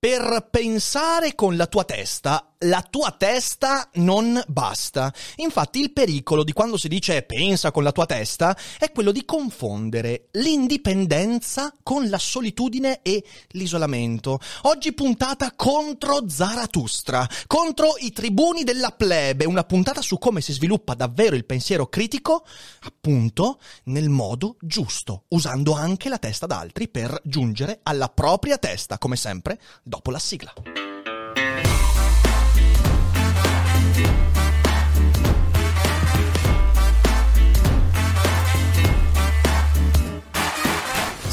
Per pensare con la tua testa la tua testa non basta. Infatti il pericolo di quando si dice pensa con la tua testa è quello di confondere l'indipendenza con la solitudine e l'isolamento. Oggi puntata contro Zarathustra, contro i tribuni della plebe, una puntata su come si sviluppa davvero il pensiero critico, appunto nel modo giusto, usando anche la testa d'altri per giungere alla propria testa, come sempre, dopo la sigla.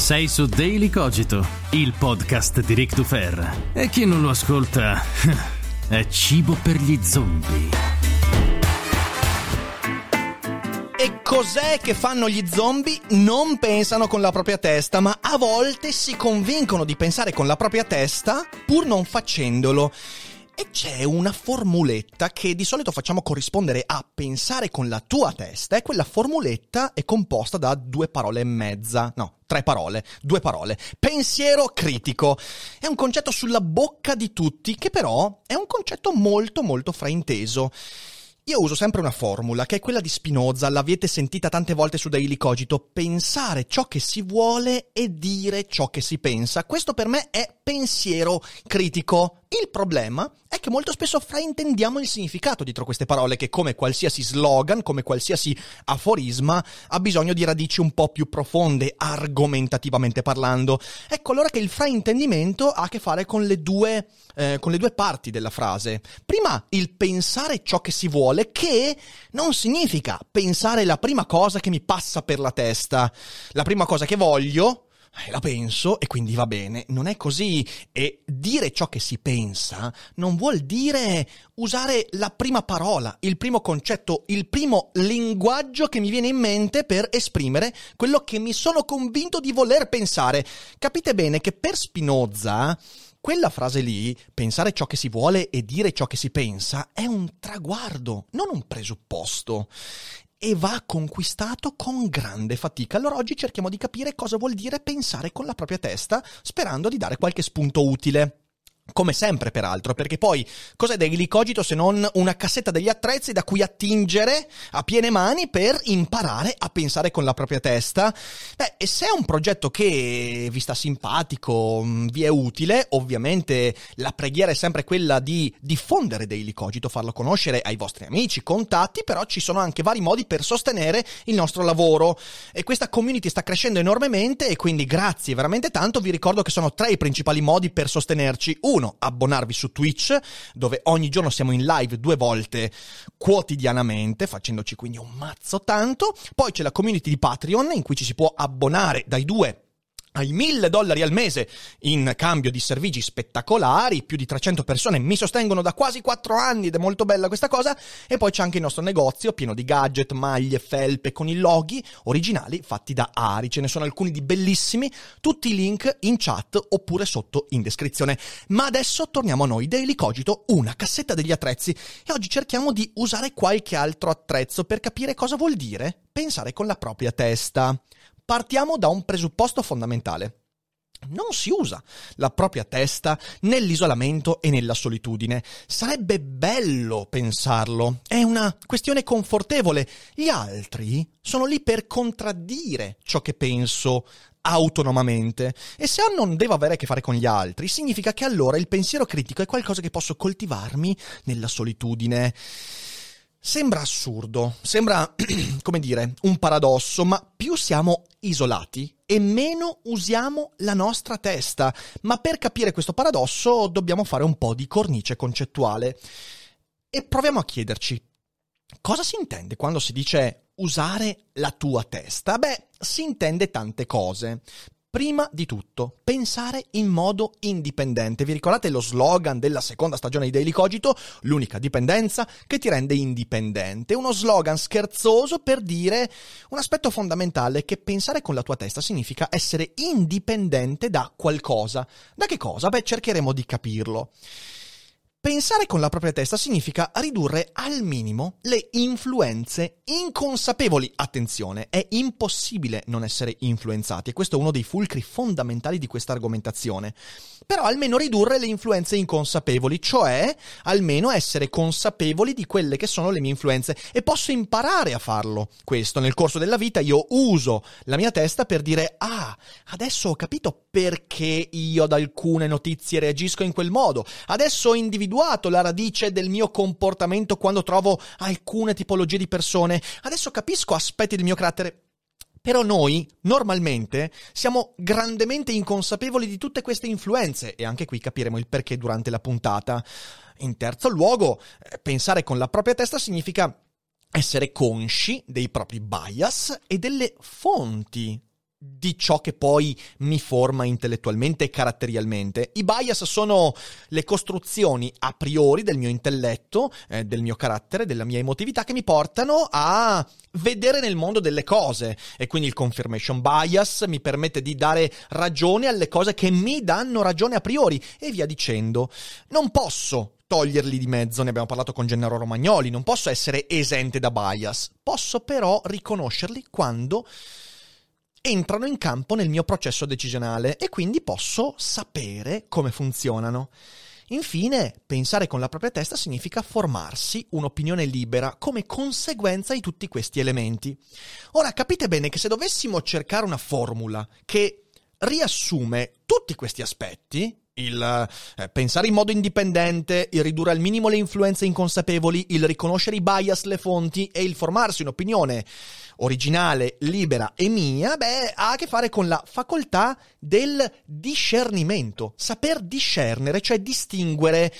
Sei su Daily Cogito, il podcast di Rick Dufer. E chi non lo ascolta è cibo per gli zombie. E cos'è che fanno gli zombie? Non pensano con la propria testa, ma a volte si convincono di pensare con la propria testa pur non facendolo. E c'è una formuletta che di solito facciamo corrispondere a pensare con la tua testa e quella formuletta è composta da due parole e mezza, no, tre parole, due parole. Pensiero critico. È un concetto sulla bocca di tutti che però è un concetto molto molto frainteso. Io uso sempre una formula, che è quella di Spinoza, l'avete sentita tante volte su Daily Cogito, pensare ciò che si vuole e dire ciò che si pensa. Questo per me è pensiero critico. Il problema è che molto spesso fraintendiamo il significato dietro queste parole che come qualsiasi slogan, come qualsiasi aforisma, ha bisogno di radici un po' più profonde, argomentativamente parlando. Ecco allora che il fraintendimento ha a che fare con le due, eh, con le due parti della frase. Prima il pensare ciò che si vuole, che non significa pensare la prima cosa che mi passa per la testa, la prima cosa che voglio, la penso e quindi va bene. Non è così. E dire ciò che si pensa non vuol dire usare la prima parola, il primo concetto, il primo linguaggio che mi viene in mente per esprimere quello che mi sono convinto di voler pensare. Capite bene che per Spinoza quella frase lì, pensare ciò che si vuole e dire ciò che si pensa, è un traguardo, non un presupposto e va conquistato con grande fatica. Allora oggi cerchiamo di capire cosa vuol dire pensare con la propria testa, sperando di dare qualche spunto utile. Come sempre, peraltro, perché poi cos'è Daily Cogito se non una cassetta degli attrezzi da cui attingere a piene mani per imparare a pensare con la propria testa? Beh, e se è un progetto che vi sta simpatico, mm, vi è utile, ovviamente la preghiera è sempre quella di diffondere Daily Cogito, farlo conoscere ai vostri amici, contatti, però ci sono anche vari modi per sostenere il nostro lavoro. E questa community sta crescendo enormemente e quindi grazie veramente tanto. Vi ricordo che sono tre i principali modi per sostenerci. Uno, uno, abbonarvi su Twitch, dove ogni giorno siamo in live due volte quotidianamente, facendoci quindi un mazzo tanto. Poi c'è la community di Patreon, in cui ci si può abbonare dai due ai 1000 dollari al mese in cambio di servigi spettacolari, più di 300 persone mi sostengono da quasi 4 anni ed è molto bella questa cosa, e poi c'è anche il nostro negozio pieno di gadget, maglie, felpe con i loghi originali fatti da Ari, ce ne sono alcuni di bellissimi, tutti i link in chat oppure sotto in descrizione. Ma adesso torniamo a noi, Daily Cogito, una cassetta degli attrezzi. E oggi cerchiamo di usare qualche altro attrezzo per capire cosa vuol dire pensare con la propria testa. Partiamo da un presupposto fondamentale. Non si usa la propria testa nell'isolamento e nella solitudine. Sarebbe bello pensarlo. È una questione confortevole. Gli altri sono lì per contraddire ciò che penso autonomamente. E se non devo avere a che fare con gli altri, significa che allora il pensiero critico è qualcosa che posso coltivarmi nella solitudine. Sembra assurdo, sembra, come dire, un paradosso, ma più siamo isolati e meno usiamo la nostra testa. Ma per capire questo paradosso dobbiamo fare un po' di cornice concettuale. E proviamo a chiederci, cosa si intende quando si dice usare la tua testa? Beh, si intende tante cose. Prima di tutto, pensare in modo indipendente. Vi ricordate lo slogan della seconda stagione di Daily Cogito? L'unica dipendenza che ti rende indipendente. Uno slogan scherzoso per dire un aspetto fondamentale che pensare con la tua testa significa essere indipendente da qualcosa. Da che cosa? Beh, cercheremo di capirlo. Pensare con la propria testa significa ridurre al minimo le influenze inconsapevoli. Attenzione, è impossibile non essere influenzati e questo è uno dei fulcri fondamentali di questa argomentazione. Però almeno ridurre le influenze inconsapevoli, cioè almeno essere consapevoli di quelle che sono le mie influenze e posso imparare a farlo. Questo nel corso della vita io uso la mia testa per dire "Ah, adesso ho capito perché io ad alcune notizie reagisco in quel modo. Adesso ho individuato individuato la radice del mio comportamento quando trovo alcune tipologie di persone. Adesso capisco aspetti del mio carattere. Però noi, normalmente, siamo grandemente inconsapevoli di tutte queste influenze e anche qui capiremo il perché durante la puntata. In terzo luogo, eh, pensare con la propria testa significa essere consci dei propri bias e delle fonti di ciò che poi mi forma intellettualmente e caratterialmente. I bias sono le costruzioni a priori del mio intelletto, eh, del mio carattere, della mia emotività che mi portano a vedere nel mondo delle cose e quindi il confirmation bias mi permette di dare ragione alle cose che mi danno ragione a priori e via dicendo. Non posso toglierli di mezzo, ne abbiamo parlato con Gennaro Romagnoli, non posso essere esente da bias, posso però riconoscerli quando entrano in campo nel mio processo decisionale e quindi posso sapere come funzionano. Infine, pensare con la propria testa significa formarsi un'opinione libera come conseguenza di tutti questi elementi. Ora capite bene che se dovessimo cercare una formula che riassume tutti questi aspetti, il eh, pensare in modo indipendente, il ridurre al minimo le influenze inconsapevoli, il riconoscere i bias, le fonti e il formarsi un'opinione originale, libera e mia, beh, ha a che fare con la facoltà del discernimento, saper discernere, cioè distinguere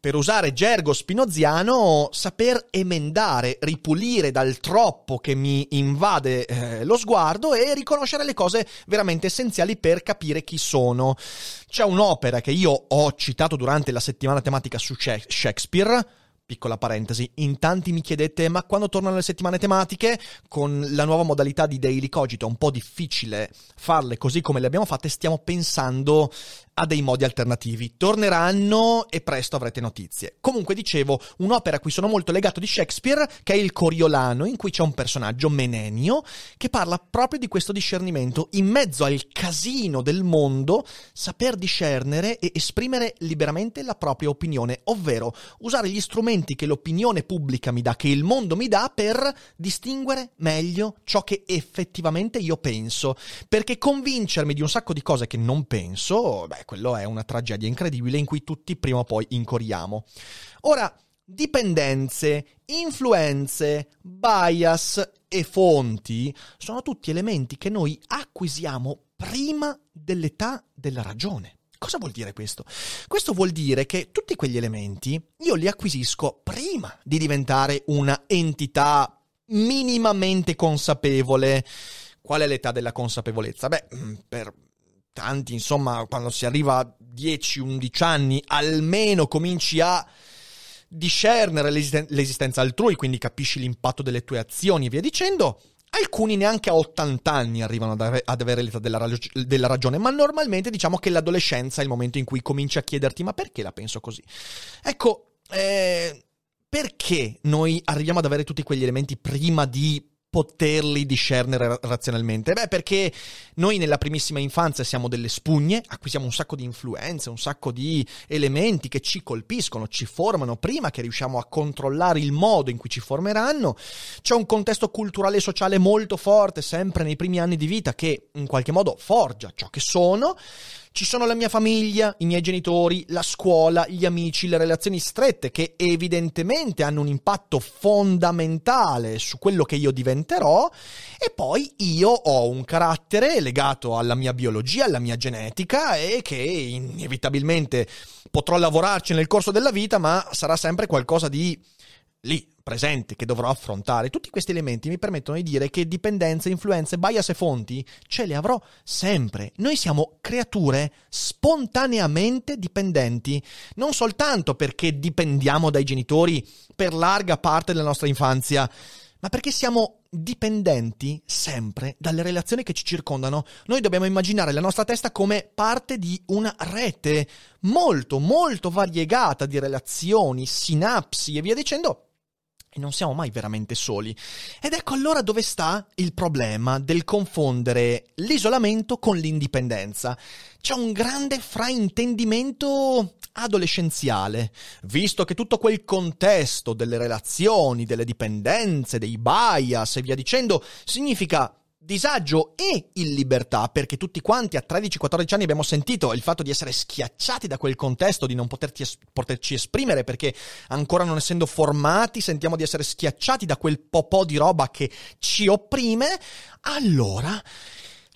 per usare gergo spinoziano, saper emendare, ripulire dal troppo che mi invade eh, lo sguardo e riconoscere le cose veramente essenziali per capire chi sono. C'è un'opera che io ho citato durante la settimana tematica su Shakespeare, Piccola parentesi, in tanti mi chiedete ma quando tornano le settimane tematiche? Con la nuova modalità di Daily Cogito è un po' difficile farle così come le abbiamo fatte, stiamo pensando a dei modi alternativi. Torneranno e presto avrete notizie. Comunque dicevo, un'opera a cui sono molto legato di Shakespeare, che è il Coriolano, in cui c'è un personaggio, Menenio, che parla proprio di questo discernimento. In mezzo al casino del mondo, saper discernere e esprimere liberamente la propria opinione, ovvero usare gli strumenti che l'opinione pubblica mi dà, che il mondo mi dà, per distinguere meglio ciò che effettivamente io penso. Perché convincermi di un sacco di cose che non penso, beh, quello è una tragedia incredibile in cui tutti prima o poi incorriamo. Ora, dipendenze, influenze, bias e fonti sono tutti elementi che noi acquisiamo prima dell'età della ragione. Cosa vuol dire questo? Questo vuol dire che tutti quegli elementi io li acquisisco prima di diventare una entità minimamente consapevole. Qual è l'età della consapevolezza? Beh, mm, per tanti, insomma, quando si arriva a 10-11 anni, almeno cominci a discernere l'esisten- l'esistenza altrui, quindi capisci l'impatto delle tue azioni e via dicendo. Alcuni neanche a 80 anni arrivano ad, ave- ad avere l'età della, rag- della, ragione, ma normalmente diciamo che l'adolescenza è il momento in cui cominci a chiederti ma perché la penso così? Ecco, eh, perché noi arriviamo ad avere tutti quegli elementi prima di poterli discernere razionalmente? Beh, perché noi nella primissima infanzia siamo delle spugne, acquisiamo un sacco di influenze, un sacco di elementi che ci colpiscono, ci formano prima che riusciamo a controllare il modo in cui ci formeranno. C'è un contesto culturale e sociale molto forte, sempre nei primi anni di vita, che in qualche modo forgia ciò che sono. Ci sono la mia famiglia, i miei genitori, la scuola, gli amici, le relazioni strette che evidentemente hanno un impatto fondamentale su quello che io diventerò. E poi io ho un carattere legato alla mia biologia, alla mia genetica e che inevitabilmente potrò lavorarci nel corso della vita, ma sarà sempre qualcosa di lì presente che dovrò affrontare, tutti questi elementi mi permettono di dire che dipendenze, influenze, bias e fonti ce le avrò sempre. Noi siamo creature spontaneamente dipendenti, non soltanto perché dipendiamo dai genitori per larga parte della nostra infanzia, ma perché siamo dipendenti sempre dalle relazioni che ci circondano. Noi dobbiamo immaginare la nostra testa come parte di una rete molto, molto variegata di relazioni, sinapsi e via dicendo e non siamo mai veramente soli. Ed ecco allora dove sta il problema del confondere l'isolamento con l'indipendenza. C'è un grande fraintendimento adolescenziale, visto che tutto quel contesto delle relazioni, delle dipendenze, dei bias e via dicendo significa disagio e illibertà, perché tutti quanti a 13-14 anni abbiamo sentito il fatto di essere schiacciati da quel contesto, di non es- poterci esprimere, perché ancora non essendo formati sentiamo di essere schiacciati da quel po' di roba che ci opprime, allora...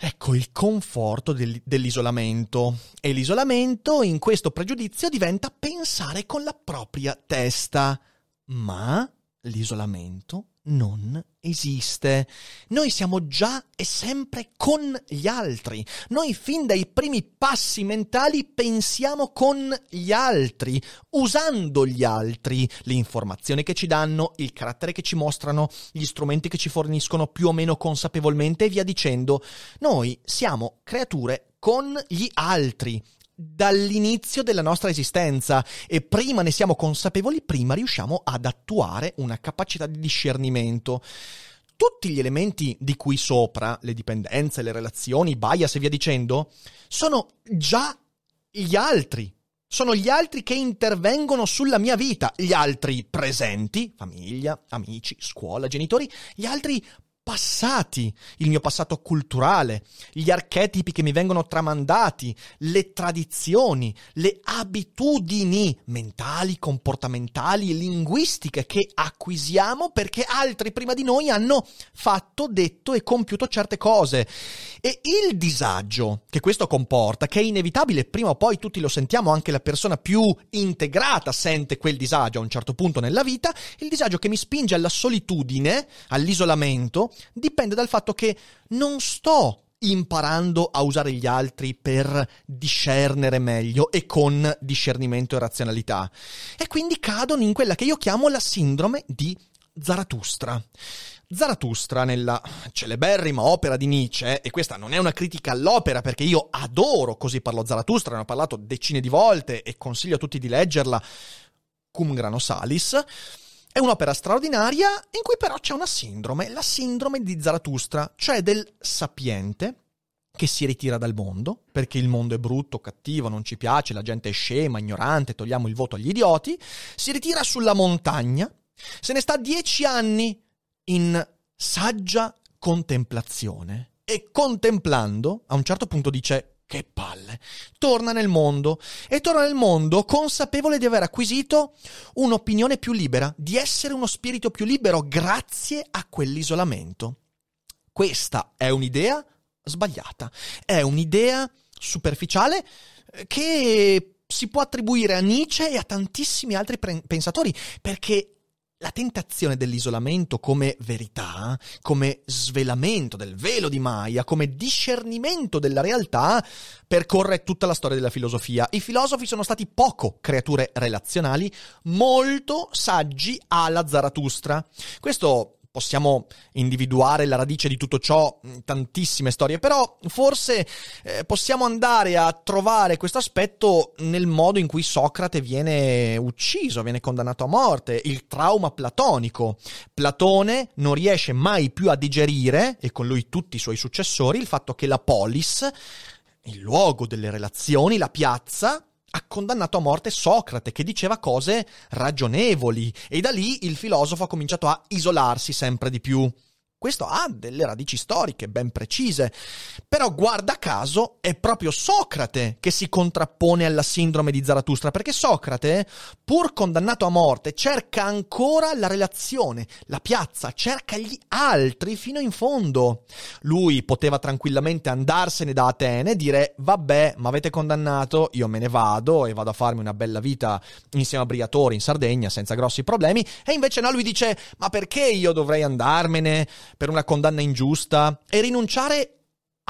Ecco il conforto del, dell'isolamento. E l'isolamento in questo pregiudizio diventa pensare con la propria testa. Ma l'isolamento non esiste. Noi siamo già e sempre con gli altri. Noi fin dai primi passi mentali pensiamo con gli altri, usando gli altri, le informazioni che ci danno, il carattere che ci mostrano, gli strumenti che ci forniscono più o meno consapevolmente e via dicendo. Noi siamo creature con gli altri dall'inizio della nostra esistenza e prima ne siamo consapevoli, prima riusciamo ad attuare una capacità di discernimento. Tutti gli elementi di cui sopra, le dipendenze, le relazioni, bias e via dicendo, sono già gli altri. Sono gli altri che intervengono sulla mia vita, gli altri presenti, famiglia, amici, scuola, genitori, gli altri passati, il mio passato culturale, gli archetipi che mi vengono tramandati, le tradizioni, le abitudini mentali, comportamentali e linguistiche che acquisiamo perché altri prima di noi hanno fatto, detto e compiuto certe cose. E il disagio che questo comporta, che è inevitabile, prima o poi tutti lo sentiamo, anche la persona più integrata sente quel disagio a un certo punto nella vita, il disagio che mi spinge alla solitudine, all'isolamento, dipende dal fatto che non sto imparando a usare gli altri per discernere meglio e con discernimento e razionalità. E quindi cadono in quella che io chiamo la sindrome di Zarathustra. Zarathustra, nella celeberrima opera di Nietzsche, e questa non è una critica all'opera perché io adoro Così parlò Zarathustra, ne ho parlato decine di volte e consiglio a tutti di leggerla cum grano salis, è un'opera straordinaria in cui però c'è una sindrome, la sindrome di Zarathustra, cioè del sapiente che si ritira dal mondo, perché il mondo è brutto, cattivo, non ci piace, la gente è scema, ignorante, togliamo il voto agli idioti, si ritira sulla montagna, se ne sta dieci anni in saggia contemplazione e contemplando, a un certo punto dice che palle. Torna nel mondo e torna nel mondo consapevole di aver acquisito un'opinione più libera, di essere uno spirito più libero grazie a quell'isolamento. Questa è un'idea sbagliata, è un'idea superficiale eh, che si può attribuire a Nietzsche e a tantissimi altri pensatori, perché la tentazione dell'isolamento come verità, come svelamento del velo di Maya, come discernimento della realtà, percorre tutta la storia della filosofia. I filosofi sono stati poco creature relazionali, molto saggi alla Zarathustra. Questo possiamo individuare la radice di tutto ciò, tantissime storie, però forse eh, possiamo andare a trovare questo aspetto nel modo in cui Socrate viene ucciso, viene condannato a morte, il trauma platonico. Platone non riesce mai più a digerire, e con lui tutti i suoi successori, il fatto che la polis, il luogo delle relazioni, la piazza, ha condannato a morte Socrate che diceva cose ragionevoli e da lì il filosofo ha cominciato a isolarsi sempre di più. Questo ha delle radici storiche ben precise, però guarda caso è proprio Socrate che si contrappone alla sindrome di Zarathustra, perché Socrate, pur condannato a morte, cerca ancora la relazione, la piazza, cerca gli altri fino in fondo. Lui poteva tranquillamente andarsene da Atene e dire vabbè, ma avete condannato, io me ne vado e vado a farmi una bella vita insieme a Briatore in Sardegna senza grossi problemi, e invece no, lui dice ma perché io dovrei andarmene? Per una condanna ingiusta e rinunciare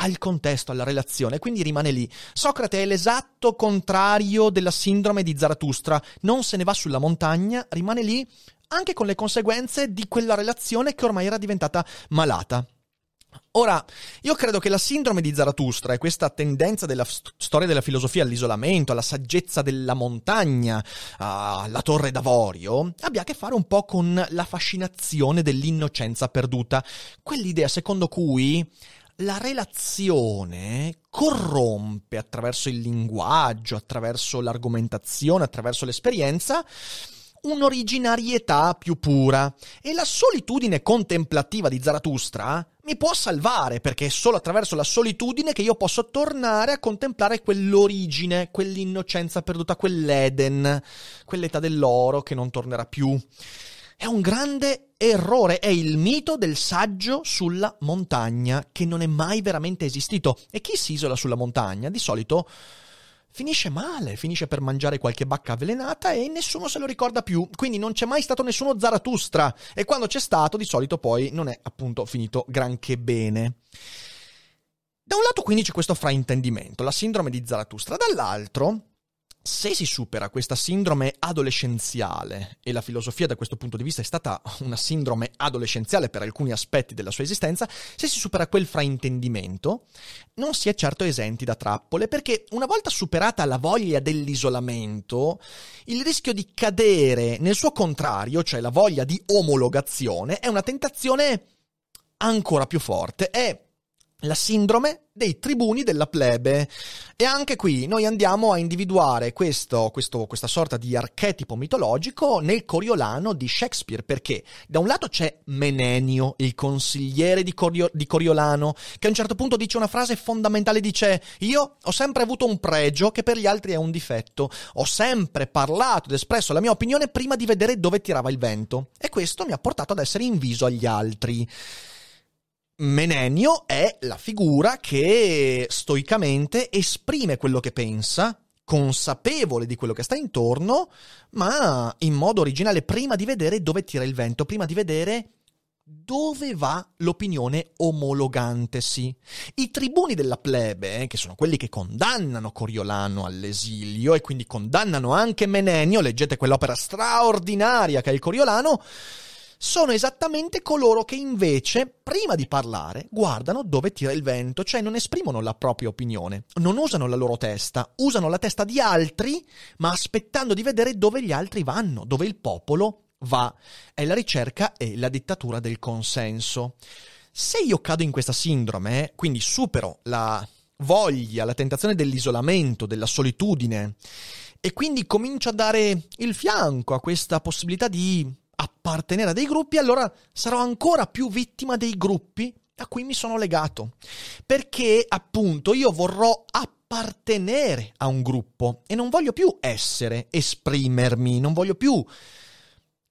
al contesto, alla relazione, quindi rimane lì. Socrate è l'esatto contrario della sindrome di Zarathustra, non se ne va sulla montagna, rimane lì anche con le conseguenze di quella relazione che ormai era diventata malata. Ora, io credo che la sindrome di Zarathustra e questa tendenza della st- storia della filosofia all'isolamento, alla saggezza della montagna, alla torre d'avorio, abbia a che fare un po' con la fascinazione dell'innocenza perduta, quell'idea secondo cui la relazione corrompe attraverso il linguaggio, attraverso l'argomentazione, attraverso l'esperienza, un'originarietà più pura e la solitudine contemplativa di Zarathustra mi può salvare perché è solo attraverso la solitudine che io posso tornare a contemplare quell'origine, quell'innocenza perduta, quell'Eden, quell'età dell'oro che non tornerà più. È un grande errore, è il mito del saggio sulla montagna che non è mai veramente esistito. E chi si isola sulla montagna di solito finisce male, finisce per mangiare qualche bacca avvelenata e nessuno se lo ricorda più. Quindi non c'è mai stato nessuno Zarathustra e quando c'è stato di solito poi non è appunto finito granché bene. Da un lato quindi c'è questo fraintendimento, la sindrome di Zarathustra, dall'altro se si supera questa sindrome adolescenziale, e la filosofia da questo punto di vista è stata una sindrome adolescenziale per alcuni aspetti della sua esistenza, se si supera quel fraintendimento, non si è certo esenti da trappole, perché una volta superata la voglia dell'isolamento, il rischio di cadere nel suo contrario, cioè la voglia di omologazione, è una tentazione ancora più forte, è la sindrome dei tribuni della plebe. E anche qui noi andiamo a individuare questo, questo, questa sorta di archetipo mitologico nel Coriolano di Shakespeare, perché da un lato c'è Menenio, il consigliere di, Corio, di Coriolano, che a un certo punto dice una frase fondamentale, dice io ho sempre avuto un pregio che per gli altri è un difetto, ho sempre parlato ed espresso la mia opinione prima di vedere dove tirava il vento, e questo mi ha portato ad essere inviso agli altri. Menenio è la figura che stoicamente esprime quello che pensa, consapevole di quello che sta intorno, ma in modo originale, prima di vedere dove tira il vento, prima di vedere dove va l'opinione omologantesi. I tribuni della plebe, che sono quelli che condannano Coriolano all'esilio e quindi condannano anche Menenio, leggete quell'opera straordinaria che è il Coriolano, sono esattamente coloro che invece, prima di parlare, guardano dove tira il vento, cioè non esprimono la propria opinione, non usano la loro testa, usano la testa di altri, ma aspettando di vedere dove gli altri vanno, dove il popolo va. È la ricerca e la dittatura del consenso. Se io cado in questa sindrome, quindi supero la voglia, la tentazione dell'isolamento, della solitudine, e quindi comincio a dare il fianco a questa possibilità di appartenere a dei gruppi, allora sarò ancora più vittima dei gruppi a cui mi sono legato. Perché appunto io vorrò appartenere a un gruppo e non voglio più essere, esprimermi, non voglio più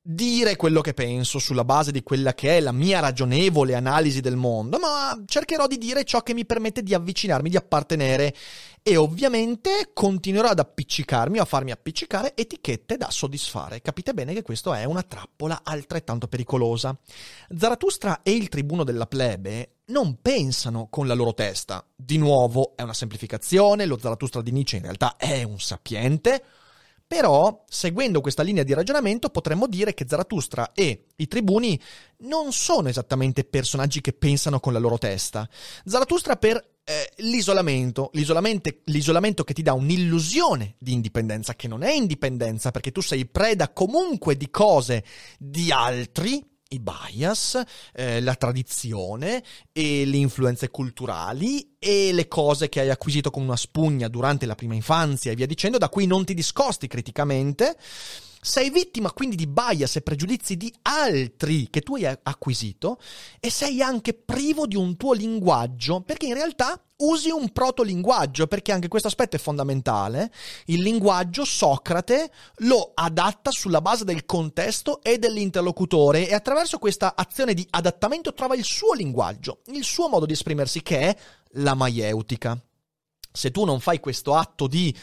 dire quello che penso sulla base di quella che è la mia ragionevole analisi del mondo, ma cercherò di dire ciò che mi permette di avvicinarmi, di appartenere e ovviamente continuerò ad appiccicarmi o a farmi appiccicare etichette da soddisfare. Capite bene che questa è una trappola altrettanto pericolosa. Zarathustra e il tribuno della plebe non pensano con la loro testa. Di nuovo è una semplificazione, lo Zarathustra di Nietzsche in realtà è un sapiente, però, seguendo questa linea di ragionamento, potremmo dire che Zarathustra e i tribuni non sono esattamente personaggi che pensano con la loro testa. Zarathustra per eh, l'isolamento, l'isolamento, l'isolamento che ti dà un'illusione di indipendenza, che non è indipendenza perché tu sei preda comunque di cose di altri, i bias, eh, la tradizione e le influenze culturali e le cose che hai acquisito con una spugna durante la prima infanzia e via dicendo, da cui non ti discosti criticamente. sei vittima quindi di bias e pregiudizi di altri che tu hai acquisito e sei anche privo di un tuo linguaggio perché in realtà usi un protolinguaggio, perché anche questo aspetto è fondamentale. Il linguaggio Socrate lo adatta sulla base del contesto e dell'interlocutore e attraverso questa azione di adattamento trova il suo linguaggio, il suo modo di esprimersi che è la maieutica. Se tu non fai questo atto di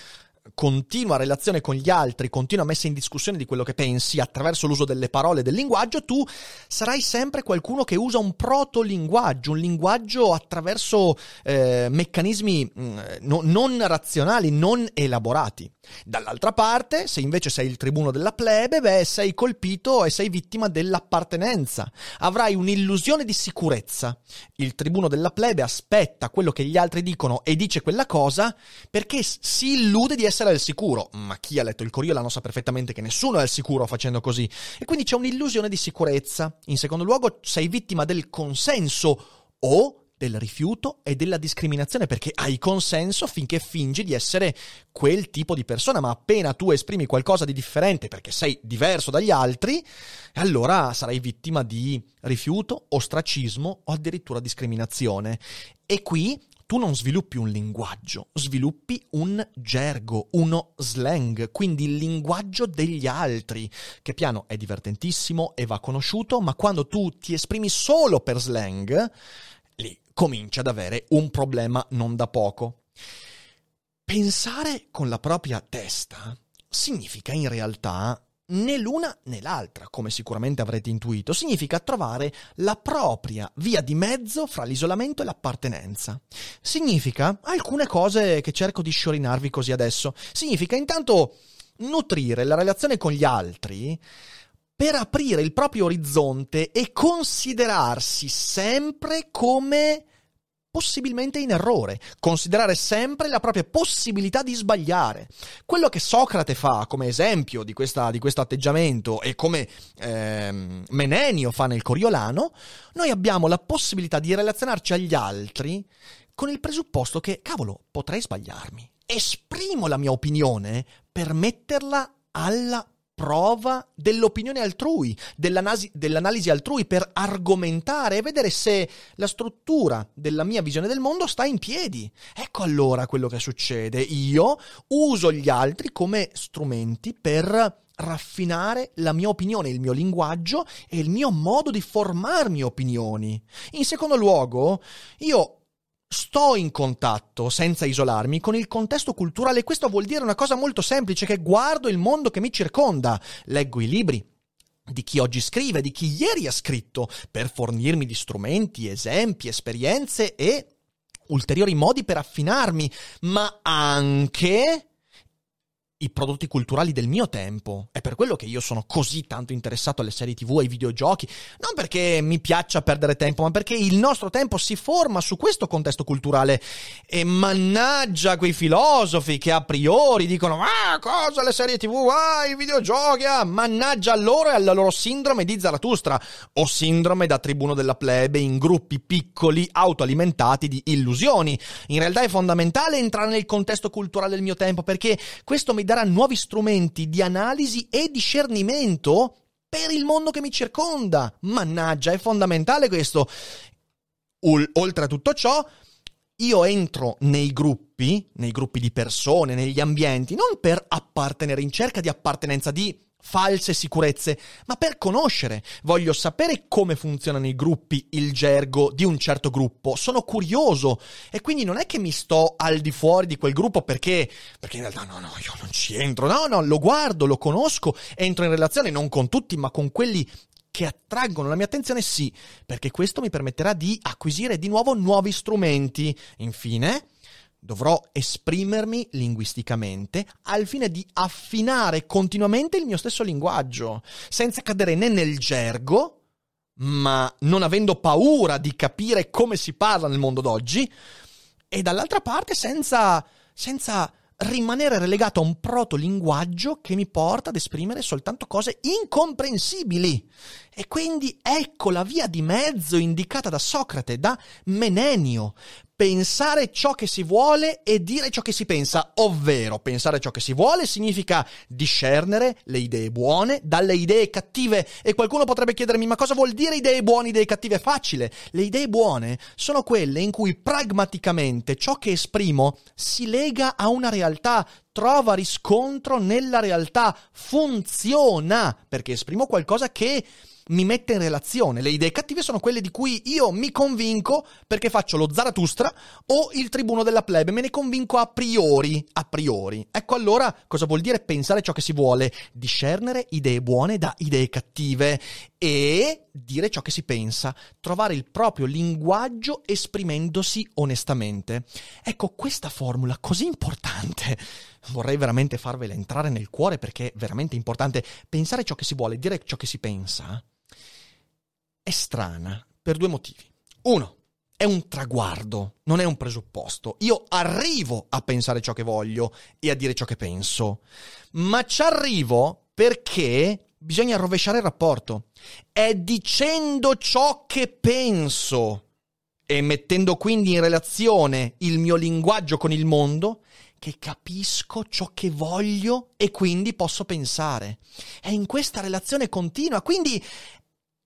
continua relazione con gli altri, continua messa in discussione di quello che pensi attraverso l'uso delle parole e del linguaggio, tu sarai sempre qualcuno che usa un protolinguaggio, un linguaggio attraverso eh, meccanismi mh, mm, no, non razionali, non elaborati. Dall'altra parte, se invece sei il tribuno della plebe, beh, sei colpito e sei vittima dell'appartenenza. Avrai un'illusione di sicurezza. Il tribuno della plebe aspetta quello che gli altri dicono e dice quella cosa perché si illude di essere al sicuro. Ma chi ha letto il Coriolano sa perfettamente che nessuno è al sicuro facendo così. E quindi c'è un'illusione di sicurezza. In secondo luogo, sei vittima del consenso o del rifiuto e della discriminazione perché hai consenso finché fingi di essere quel tipo di persona, ma appena tu esprimi qualcosa di differente perché sei diverso dagli altri, allora sarai vittima di rifiuto, ostracismo o addirittura discriminazione. E qui tu non sviluppi un linguaggio, sviluppi un gergo, uno slang, quindi il linguaggio degli altri, che piano è divertentissimo e va conosciuto, ma quando tu ti esprimi solo per slang, comincia ad avere un problema non da poco. Pensare con la propria testa significa in realtà né l'una né l'altra, come sicuramente avrete intuito, significa trovare la propria via di mezzo fra l'isolamento e l'appartenenza. Significa alcune cose che cerco di sciorinarvi così adesso. Significa intanto nutrire la relazione con gli altri per aprire il proprio orizzonte e considerarsi sempre come possibilmente in errore, considerare sempre la propria possibilità di sbagliare. Quello che Socrate fa come esempio di, questa, di questo atteggiamento e come ehm, Menenio fa nel Coriolano, noi abbiamo la possibilità di relazionarci agli altri con il presupposto che, cavolo, potrei sbagliarmi. Esprimo la mia opinione per metterla alla prova dell'opinione altrui, dell'anasi, dell'analisi altrui per argomentare e vedere se la struttura della mia visione del mondo sta in piedi. Ecco allora quello che succede. Io uso gli altri come strumenti per raffinare la mia opinione, il mio linguaggio e il mio modo di formarmi opinioni. In secondo luogo, io sto in contatto, senza isolarmi, con il contesto culturale. Questo vuol dire una cosa molto semplice, che guardo il mondo che mi circonda, leggo i libri, di chi oggi scrive, di chi ieri ha scritto, per fornirmi di strumenti, esempi, esperienze e ulteriori modi per affinarmi, ma anche i prodotti culturali del mio tempo. È per quello che io sono così tanto interessato alle serie TV, ai videogiochi. Non perché mi piaccia perdere tempo, ma perché il nostro tempo si forma su questo contesto culturale. E mannaggia quei filosofi che a priori dicono: Ah, cosa le serie TV? Ah, i videogiochi? Ah, mannaggia a loro e alla loro sindrome di Zarathustra. O sindrome da tribuno della plebe in gruppi piccoli autoalimentati di illusioni. In realtà è fondamentale entrare nel contesto culturale del mio tempo perché questo mi darà nuovi strumenti di analisi e discernimento per il mondo che mi circonda. Mannaggia, è fondamentale questo. oltre a tutto ciò, io entro nei gruppi, nei gruppi di persone, negli ambienti, non per appartenere in cerca di appartenenza, di false sicurezze, ma per conoscere. Voglio sapere come funzionano i gruppi, il gergo di un certo gruppo. Sono curioso e quindi non è che mi sto al di fuori di quel gruppo perché, perché in realtà no, no, io non ci entro. No, no, lo guardo, lo conosco, entro in relazione non con tutti, ma con quelli che attraggono la mia attenzione, sì, perché questo mi permetterà di acquisire di nuovo nuovi strumenti. Infine, Dovrò esprimermi linguisticamente al fine di affinare continuamente il mio stesso linguaggio, senza cadere né nel gergo, ma non avendo paura di capire come si parla nel mondo d'oggi, e dall'altra parte senza, senza rimanere relegato a un proto-linguaggio che mi porta ad esprimere soltanto cose incomprensibili. E quindi ecco la via di mezzo indicata da Socrate, da Menenio, pensare ciò che si vuole e dire ciò che si pensa, ovvero pensare ciò che si vuole significa discernere le idee buone dalle idee cattive. E qualcuno potrebbe chiedermi ma cosa vuol dire idee buone, idee cattive? Facile, le idee buone sono quelle in cui pragmaticamente ciò che esprimo si lega a una realtà, trova riscontro nella realtà, funziona perché esprimo qualcosa che mi mette in relazione. Le idee cattive sono quelle di cui io mi convinco perché faccio lo Zaratustra o il tribuno della plebe, me ne convinco a priori, a priori. Ecco allora cosa vuol dire pensare ciò che si vuole, discernere idee buone da idee cattive e dire ciò che si pensa, trovare il proprio linguaggio esprimendosi onestamente. Ecco, questa formula così importante, vorrei veramente farvela entrare nel cuore perché è veramente importante pensare ciò che si vuole, dire ciò che si pensa è strana per due motivi. Uno, è un traguardo, non è un presupposto. Io arrivo a pensare ciò che voglio e a dire ciò che penso, ma ci arrivo perché bisogna rovesciare il rapporto. È dicendo ciò che penso e mettendo quindi in relazione il mio linguaggio con il mondo che capisco ciò che voglio e quindi posso pensare. È in questa relazione continua, quindi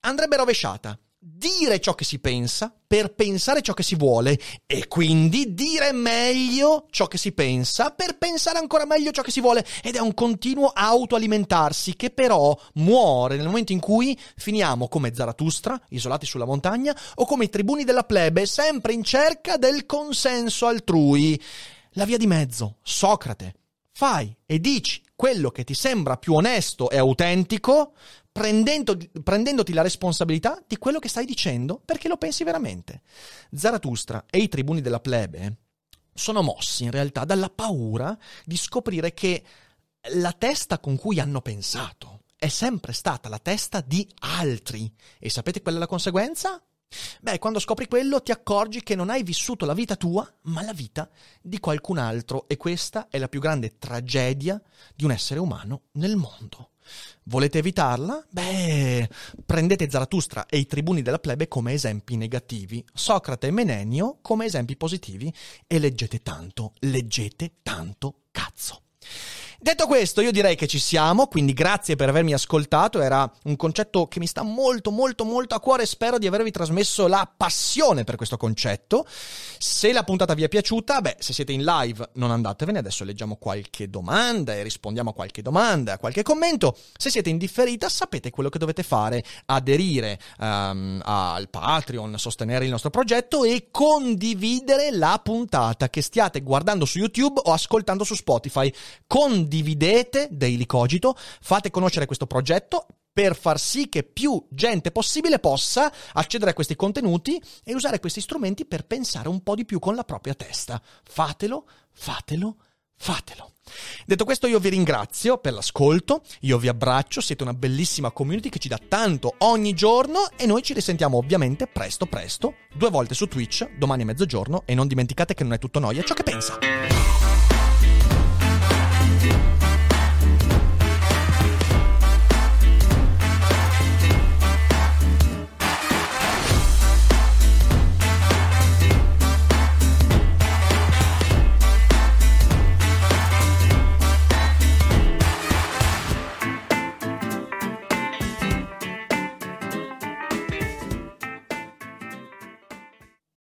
andrebbe rovesciata. Dire ciò che si pensa per pensare ciò che si vuole e quindi dire meglio ciò che si pensa per pensare ancora meglio ciò che si vuole ed è un continuo autoalimentarsi che però muore nel momento in cui finiamo come Zaratustra, isolati sulla montagna, o come i tribuni della plebe, sempre in cerca del consenso altrui. La via di mezzo, Socrate, fai e dici quello che ti sembra più onesto e autentico, prendendoti, prendendoti la responsabilità di quello che stai dicendo perché lo pensi veramente. Zaratustra e i tribuni della plebe sono mossi in realtà dalla paura di scoprire che la testa con cui hanno pensato è sempre stata la testa di altri. E sapete qual è la conseguenza? Beh, quando scopri quello ti accorgi che non hai vissuto la vita tua, ma la vita di qualcun altro e questa è la più grande tragedia di un essere umano nel mondo. Volete evitarla? Beh, prendete Zaratustra e i tribuni della plebe come esempi negativi, Socrate e Menenio come esempi positivi e leggete tanto, leggete tanto cazzo. Detto questo, io direi che ci siamo, quindi grazie per avermi ascoltato, era un concetto che mi sta molto molto molto a cuore, spero di avervi trasmesso la passione per questo concetto. Se la puntata vi è piaciuta, beh, se siete in live non andatevene, adesso leggiamo qualche domanda e rispondiamo a qualche domanda, a qualche commento. Se siete in differita, sapete quello che dovete fare, aderire um, al Patreon, sostenere il nostro progetto e condividere la puntata che stiate guardando su YouTube o ascoltando su Spotify. Condividere condividete Daily Cogito, fate conoscere questo progetto per far sì che più gente possibile possa accedere a questi contenuti e usare questi strumenti per pensare un po' di più con la propria testa. Fatelo, fatelo, fatelo. Detto questo io vi ringrazio per l'ascolto, io vi abbraccio, siete una bellissima community che ci dà tanto ogni giorno e noi ci risentiamo ovviamente presto presto, due volte su Twitch, domani a mezzogiorno e non dimenticate che non è tutto noia ciò che pensa.